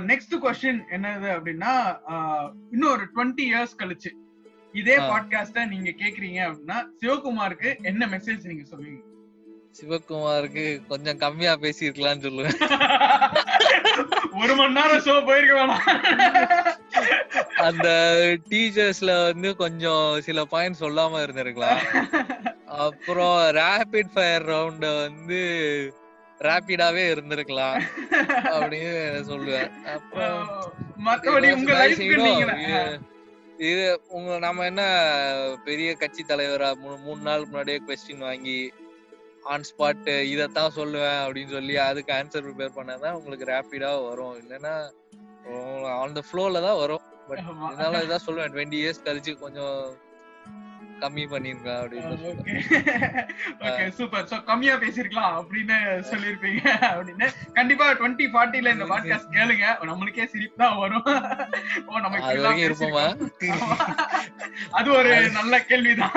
Next question என்னது அப்படின்னா இன்னும் ஒரு டுவெண்ட்டி இயர்ஸ் கழிச்சு இதே. பாட்காஸ்ட நீங்க கேக்குறீங்க அப்படின்னா சிவகுமாருக்கு என்ன மெசேஜ் நீங்க சொல்லுவீங்க? சிவகுமாருக்கு கொஞ்சம் கம்மியா பேசியிருக்கலாம்னு சொல்லுவேன். ஒரு மணி நேரம் ஷோ போயிருக்க வேணாம். அந்த டீச்சர்ஸ்ல வந்து கொஞ்சம் சில பாயிண்ட் சொல்லாம இருந்திருக்கலாம். அப்புறம் ரேபிட் ஃபயர் ரவுண்ட் வந்து ரேபிடாவே இருந்திருக்கலாம் அப்படின்னு சொல்லுவேன். அப்புறம் மத்தபடி உங்க இது- உங்க நம்ம என்ன பெரிய கட்சி தலைவரா மூணு மூணு நாள் முன்னாடியே கொஸ்டின் வாங்கி ஆன் ஸ்பாட் இதத்தான் சொல்லுவேன் அப்படின்னு சொல்லி அதுக்கு ஆன்சர் ப்ரிப்பேர் பண்ணாதான் உங்களுக்கு ரேபிடா வரும். இல்லைன்னா ஆன் த ஃப்ளோல தான் வரும். பட். இதனால இதான் சொல்லுவேன் டுவெண்ட்டி இயர்ஸ் கழிச்சு கொஞ்சம் கம்மி பண்ணிருங்க அப்படின்னு சூப்பர் சோ கம்மியா பேசிருக்கலாம் அப்படின்னு சொல்லிருப்பீங்க அப்படின்னு. கண்டிப்பா டுவெண்ட்டி ஃபார்ட்டில இந்த பாட்காஸ்ட் கேளுங்க. நம்மளுக்கே சிரிப்பு தான் வரும். ஓ வரைக்கும் இருப்போமா. அது ஒரு நல்ல கேள்விதான்.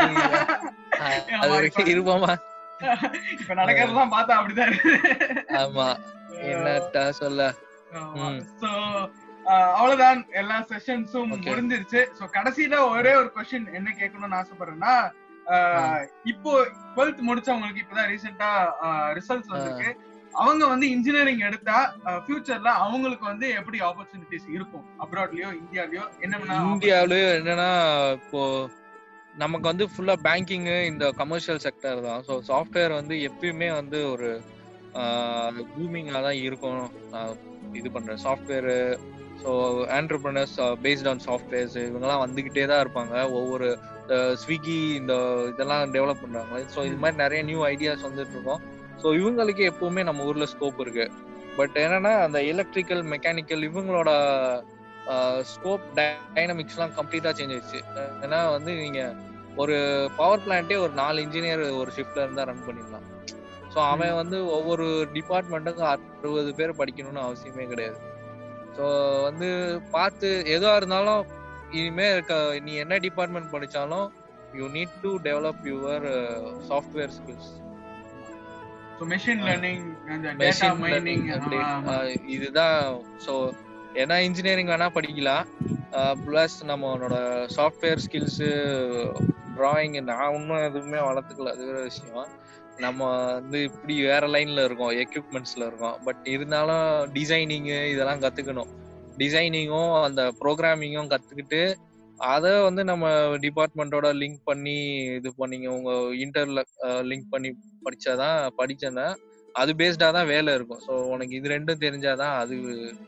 இருப்போமா? இப்ப நடக்கிறதெல்லாம் பார்த்தா அப்படிதான் ஆமா. என்னட்டா சொல்ல. சோ அவ்வளவுதான். எல்லா செஷன்ஸும். முடிஞ்சிருச்சு. சோ கடைசியில ஒரே ஒரு கொஸ்டின் என்ன கேட்கணும்னு ஆசைப்படுறேன்னா இப்போ டுவெல்த் முடிச்சவங்களுக்கு இப்பதான் ரீசெண்டா ரிசல்ட்ஸ் வந்திருக்கு. அவங்க வந்து இன்ஜினியரிங் எடுத்தா ஃபியூச்சர்ல அவங்களுக்கு வந்து எப்படி ஆப்பர்ச்சுனிட்டிஸ் இருக்கும்? அப்ராட்லயோ இந்தியாலயோ என்ன இந்தியாவிலயும் என்னன்னா இப்போ நமக்கு வந்து ஃபுல்லா பேங்கிங் இந்த கமர்ஷியல் செக்டர் தான். ஸோ சாஃப்ட்வேர் வந்து எப்பயுமே வந்து ஒரு பூமிங்காக தான் இருக்கும். இது பண்றேன் software so entrepreneurs based on softwares இவங்கெல்லாம் வந்துகிட்டே தான் இருப்பாங்க. ஒவ்வொரு ஸ்விக்கி இந்த இதெல்லாம் டெவலப் பண்றாங்க ஸோ இது மாதிரி நிறைய நியூ ஐடியாஸ் வந்துட்டு இருக்கோம் ஸோ இவங்களுக்கு எப்பவுமே நம்ம ஊர்ல ஸ்கோப் இருக்கு. பட் என்னன்னா அந்த எலக்ட்ரிக்கல் மெக்கானிக்கல் இவங்களோட ஸ்கோப் டைனமிக்ஸ்லாம் கம்ப்ளீட்டா சேஞ்ச் ஆயிடுச்சு. ஏன்னா வந்து நீங்க ஒரு பவர் பிளான்ட்டே ஒரு நாலு இன்ஜினியர் ஒரு ஷிஃப்ட்ல இருந்தா ரன் பண்ணிடலாம். ஸோ அவன் வந்து ஒவ்வொரு டிபார்ட்மெண்ட்டுக்கும் அறுபது பேர் படிக்கணும்னு அவசியமே கிடையாது. ஸோ வந்து பார்த்து எதுவா இருந்தாலும் இனிமே நீ என்ன டிபார்ட்மெண்ட் படிச்சாலும் you need to develop your software skills so machine learning data mining இதுதான். ஸோ ஏன்னா இன்ஜினியரிங் வேணா படிக்கலாம். ப்ளஸ் நம்மளோட சாஃப்ட்வேர் ஸ்கில்ஸு டிராயிங் நான் இன்னும் எதுவுமே வளர்த்துக்கல. அது வேற விஷயம். நம்ம வந்து இப்படி வேற லைன்ல இருக்கோம் எக்யூப்மெண்ட்ஸ்ல இருக்கோம். பட் இருந்தாலும் டிசைனிங்கு இதெல்லாம் கத்துக்கணும். டிசைனிங்கும் அந்த ப்ரோக்ராமிங்கும் கத்துக்கிட்டு அதை வந்து நம்ம டிபார்ட்மெண்ட்டோட லிங்க் பண்ணி இது பண்ணிங்க. உங்க இன்டர்ல லிங்க் பண்ணி படிச்சாதான் படிச்சேன்னா அது பேஸ்டா தான் வேலை இருக்கும். ஸோ உனக்கு இது ரெண்டும் தெரிஞ்சாதான் அது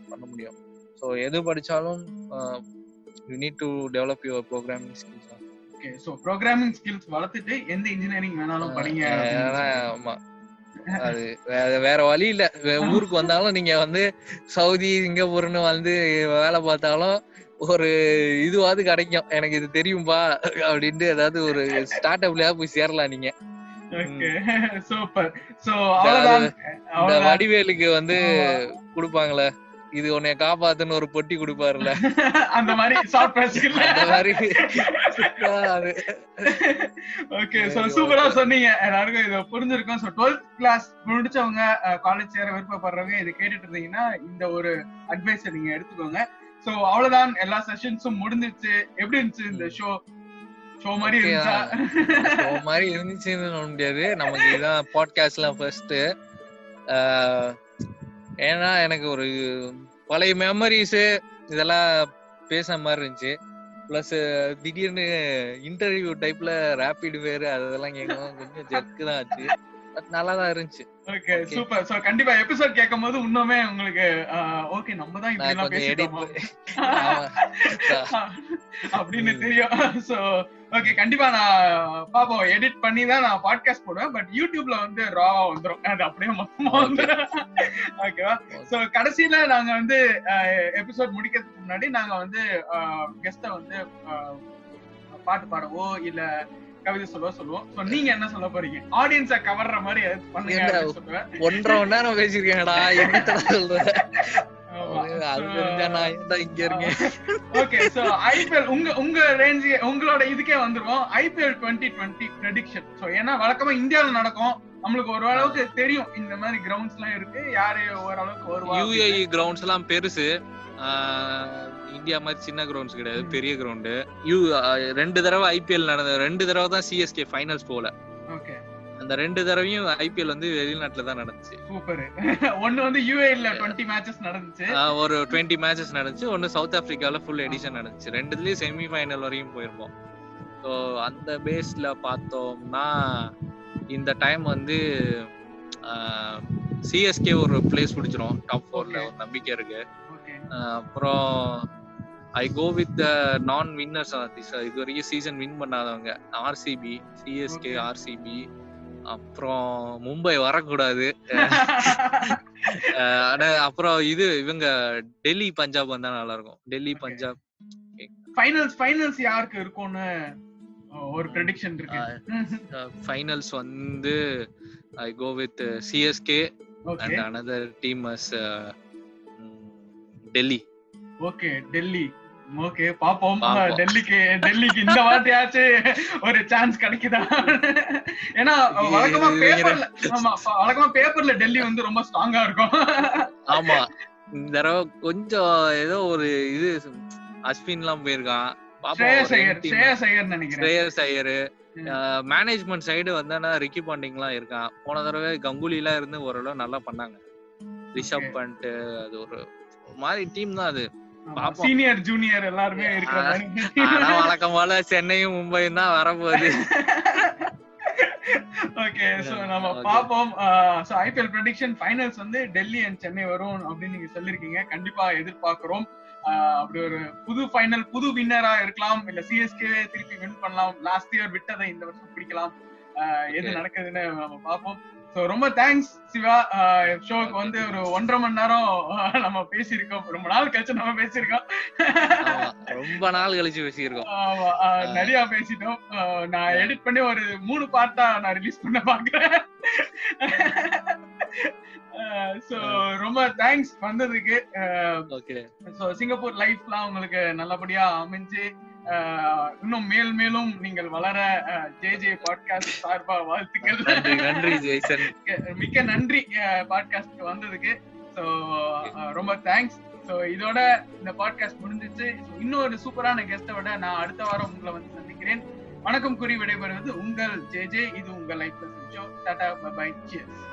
பண்ண முடியும். ஸோ எது படிச்சாலும் you need to develop your programming skills okay so programming skills வளர்த்துட்டு எந்த இன்ஜினியரிங் வேணாலும் படிங்க ஆமா. அது வேற வழி இல்ல. ஊருக்கு வந்தாலும் நீங்க வந்து சவுதி சிங்கப்பூர்னு வந்து வேலை பார்த்தாலும் ஒரு இதுவாது கிடைக்கும். எனக்கு இது தெரியும்பா அப்படின்ட்டு ஏதாவது ஒரு ஸ்டார்ட் அப்லயா போய் சேரலாம் நீங்க. சூப்பர் சோ வடிவேலுக்கு வந்து. கொடுப்பாங்களே. இது உன்னைய காப்பாத்துன்னு ஒரு பொட்டி கொடுப்பாருல அந்த மாதிரி அந்த மாதிரி. ஓகே சோ சூப்பரா. சொன்னீங்க. எல்லாருக்கும் இது புரிஞ்சிருக்கும். சோ டுவெல்த் கிளாஸ் முடிச்சவங்க காலேஜ் சேர விருப்பப்படுறவங்க இது கேட்டுட்டு இருந்தீங்கன்னா இந்த ஒரு அட்வைஸை நீங்க எடுத்துக்கோங்க. சோ அவ்வளவுதான். எல்லா செஷன்ஸும் முடிஞ்சிருச்சு. எப்படி இருந்துச்சு இந்த ஷோ ஷோ மாதிரி இருந்துச்சா? show மாதிரி இருந்துச்சுன்னு சொல்ல முடியாது. நமக்கு இதான் பாட்காஸ்ட்லாம் ஃபர்ஸ்ட் ஏன்னா எனக்கு ஒரு பழைய மெமரிஸ் இதெல்லாம் பேசுற மாதிரி இருந்துச்சு. ப்ளஸ் திடீர்னு இன்டர்வியூ டைப்ல ரேபிட் வேறு அதெல்லாம் கேட்கவும் கொஞ்சம் ஜர்க்கு தான் ஆச்சு. நல்லா தான் இருந்துச்சு. ஓகே. சூப்பர் சோ கண்டிப்பா எபிசோட் கேட்கும் போது இன்னுமே உங்களுக்கு ஓகே நம்ம தான் இப்படி எல்லாம் பேசிட்டோமா அப்படின்னு தெரியும். சோ ஓகே கண்டிப்பா நான் பாப்போம் எடிட் பண்ணி தான் நான் பாட்காஸ்ட் போடுவேன் பட் யூடியூப்ல வந்து ராவா வந்துரும். அது அப்படியே மொத்தமா வந்துரும். ஓகேவா சோ கடைசியில நாங்க வந்து எபிசோட் முடிக்கிறதுக்கு முன்னாடி நாங்க வந்து கெஸ்ட வந்து பாட்டு பாடவோ இல்ல கவிதை சொல்லவோ சொல்லுவோம் சோ நீங்க என்ன சொல்ல போறீங்க? ஆடியன்ஸ கவர்ற மாதிரி பண்ணுங்க என்ன? சொல்லுவேன் ஒன்றரை மணி நேரம் பேசிருக்கேன்டா என்னத்த சொல்றேன்? உங்களோட இதுக்கே வந்துருவோம். ஐபிஎல் டுவெண்ட்டி டுவெண்ட்டி ப்ரெடிக்ஷன் ஏன்னா வழக்கமா இந்தியாவில் நடக்கும். நம்மளுக்கு ஓரளவுக்கு தெரியும். இந்த மாதிரி கிரவுண்ட்ஸ் எல்லாம் இருக்கு. யாரு ஓரளவுக்கு வருவா யூஏஇ கிரவுண்ட்ஸ் எல்லாம் பெருசு. இந்தியா மாதிரி சின்ன கிரவுண்ட்ஸ் கிடையாது. பெரிய கிரவுண்டு யூ ரெண்டு தடவை ஐபிஎல் நடந்த ரெண்டு தடவை தான் சிஎஸ்கே ஃபைனல்ஸ் போல. ஓகே. அந்த ரெண்டு தடவையும் ஐபிஎல் வந்து வெளிநாட்டுல தான் நடந்துச்சு. சூப்பர். ஒண்ணு வந்து யூஏல 20 மேட்சஸ் நடந்துச்சு. ஒரு டுவெண்ட்டி மேட்சஸ் நடந்துச்சு. ஒன்னு சவுத் ஆப்பிரிக்கால ஃபுல் எடிஷன் நடந்துச்சு. ரெண்டுலயும் செமி ஃபைனல் வரையும் போயிருப்போம் ஸோ அந்த பேஸ்ல பார்த்தோம்னா இந்த டைம் வந்து சிஎஸ்கே ஒரு பிளேஸ் பிடிச்சிரும். டாப் ஃபோர்ல. ஒரு நம்பிக்கை இருக்கு. அப்புறம் ஐ கோ வித் த நான் வின்னர்ஸ் இது வரைக்கும் சீசன் வின் பண்ணாதவங்க. RCB CSK. ஆர்சிபி அப்புறம் மும்பை வரக்கூடாது. அப்புறம் இது இவங்க டெல்லி பஞ்சாப் வந்தா நல்லா இருக்கும். டெல்லி. பஞ்சாப். ஃபைனல்ஸ் ஃபைனல்ஸ் யாருக்கு இருக்கும்னு? ஒரு ப்ரெடிக்ஷன் இருக்கு. ஃபைனல்ஸ் வந்து I go with CSK and another team as Delhi okay Delhi okay பாப்போம். டெல்லிக்கு டெல்லிக்கு இந்த வாட்டியாச்சு ஒரு சான்ஸ் கிடைக்குதா? ஏன்னா வழக்கமா பேப்பர்ல ஆமா வழக்கமா பேப்பர்ல டெல்லி வந்து ரொம்ப ஸ்ட்ராங்கா இருக்கும். ஆமா. இந்த தடவை கொஞ்சம் ஏதோ ஒரு இது அஸ்வின் எல்லாம் போயிருக்கான். மேனேஜ்மெண்ட் சைடு வந்தானா ரிக்கி பாண்டிங் எல்லாம் இருக்கான். போன தடவை கங்குலி எல்லாம் இருந்து ஓரளவு நல்லா பண்ணாங்க. ரிஷப் Okay. பண்ட் அது ஒரு மாதிரி டீம் தான் அது. சீனியர் ஜூனியர் எல்லாருமே ஆனா வழக்கம் போல சென்னையும் மும்பையும் தான் வரப்போகுது. ஓகே சோ நம்ம. பாப்போம் சோ ஐபிஎல் ப்ரெடிக்ஷன் ஃபைனல்ஸ் வந்து டெல்லி அண்ட் சென்னை வரும் அப்படின்னு நீங்க சொல்லிருக்கீங்க கண்டிப்பா எதிர்பார்க்கிறோம். ஆஹ் அப்படி ஒரு புது ஃபைனல் புது வின்னரா இருக்கலாம். இல்ல சிஎஸ்கே திருப்பி வின் பண்ணலாம். லாஸ்ட் இயர் விட்டதை இந்த வருஷம் பிடிக்கலாம். ஆஹ் எது. நடக்குதுன்னு நம்ம பார்ப்போம். சோ ரொம்ப தேங்க்ஸ் சிவா. ஷோக்கு வந்து ஒரு ஒன்றரை மணி நேரம் நம்ம பேசியிருக்கோம். ரொம்ப நாள் கழிச்சு நம்ம பேசியிருக்கோம். ரொம்ப நாள் கழிச்சு பேசியிருக்கோம். ஆமா, நிறைய பேசிட்டோம். நான் எடிட் பண்ணி ஒரு மூணு பார்ட்டா நான் ரிலீஸ் பண்ண பாக்குறேன் சோ ரொம்ப தேங்க்ஸ் வந்ததுக்கு. ஓகே சோ சிங்கப்பூர் லைஃப்லாம் உங்களுக்கு நல்லபடியா அமைஞ்சு இன்னும் மேல் மேலும் நீங்கள் வளர ஜே ஜே பாட்காஸ்ட் சார்பா வாழ்த்துக்கள். நன்றி ஜெய்சன். மிக்க நன்றி பாட்காஸ்ட்க்கு வந்ததுக்கு. ஸோ ரொம்ப தேங்க்ஸ் ஸோ இதோட இந்த பாட்காஸ்ட் முடிஞ்சிச்சு. இன்னொரு சூப்பரான கெஸ்டோட நான் அடுத்த வாரம் உங்களை வந்து சந்திக்கிறேன். வணக்கம் கூறி விடைபெறுவது உங்கள் ஜே ஜே இது உங்கள் லைஃப் டாடா பை சியர்ஸ்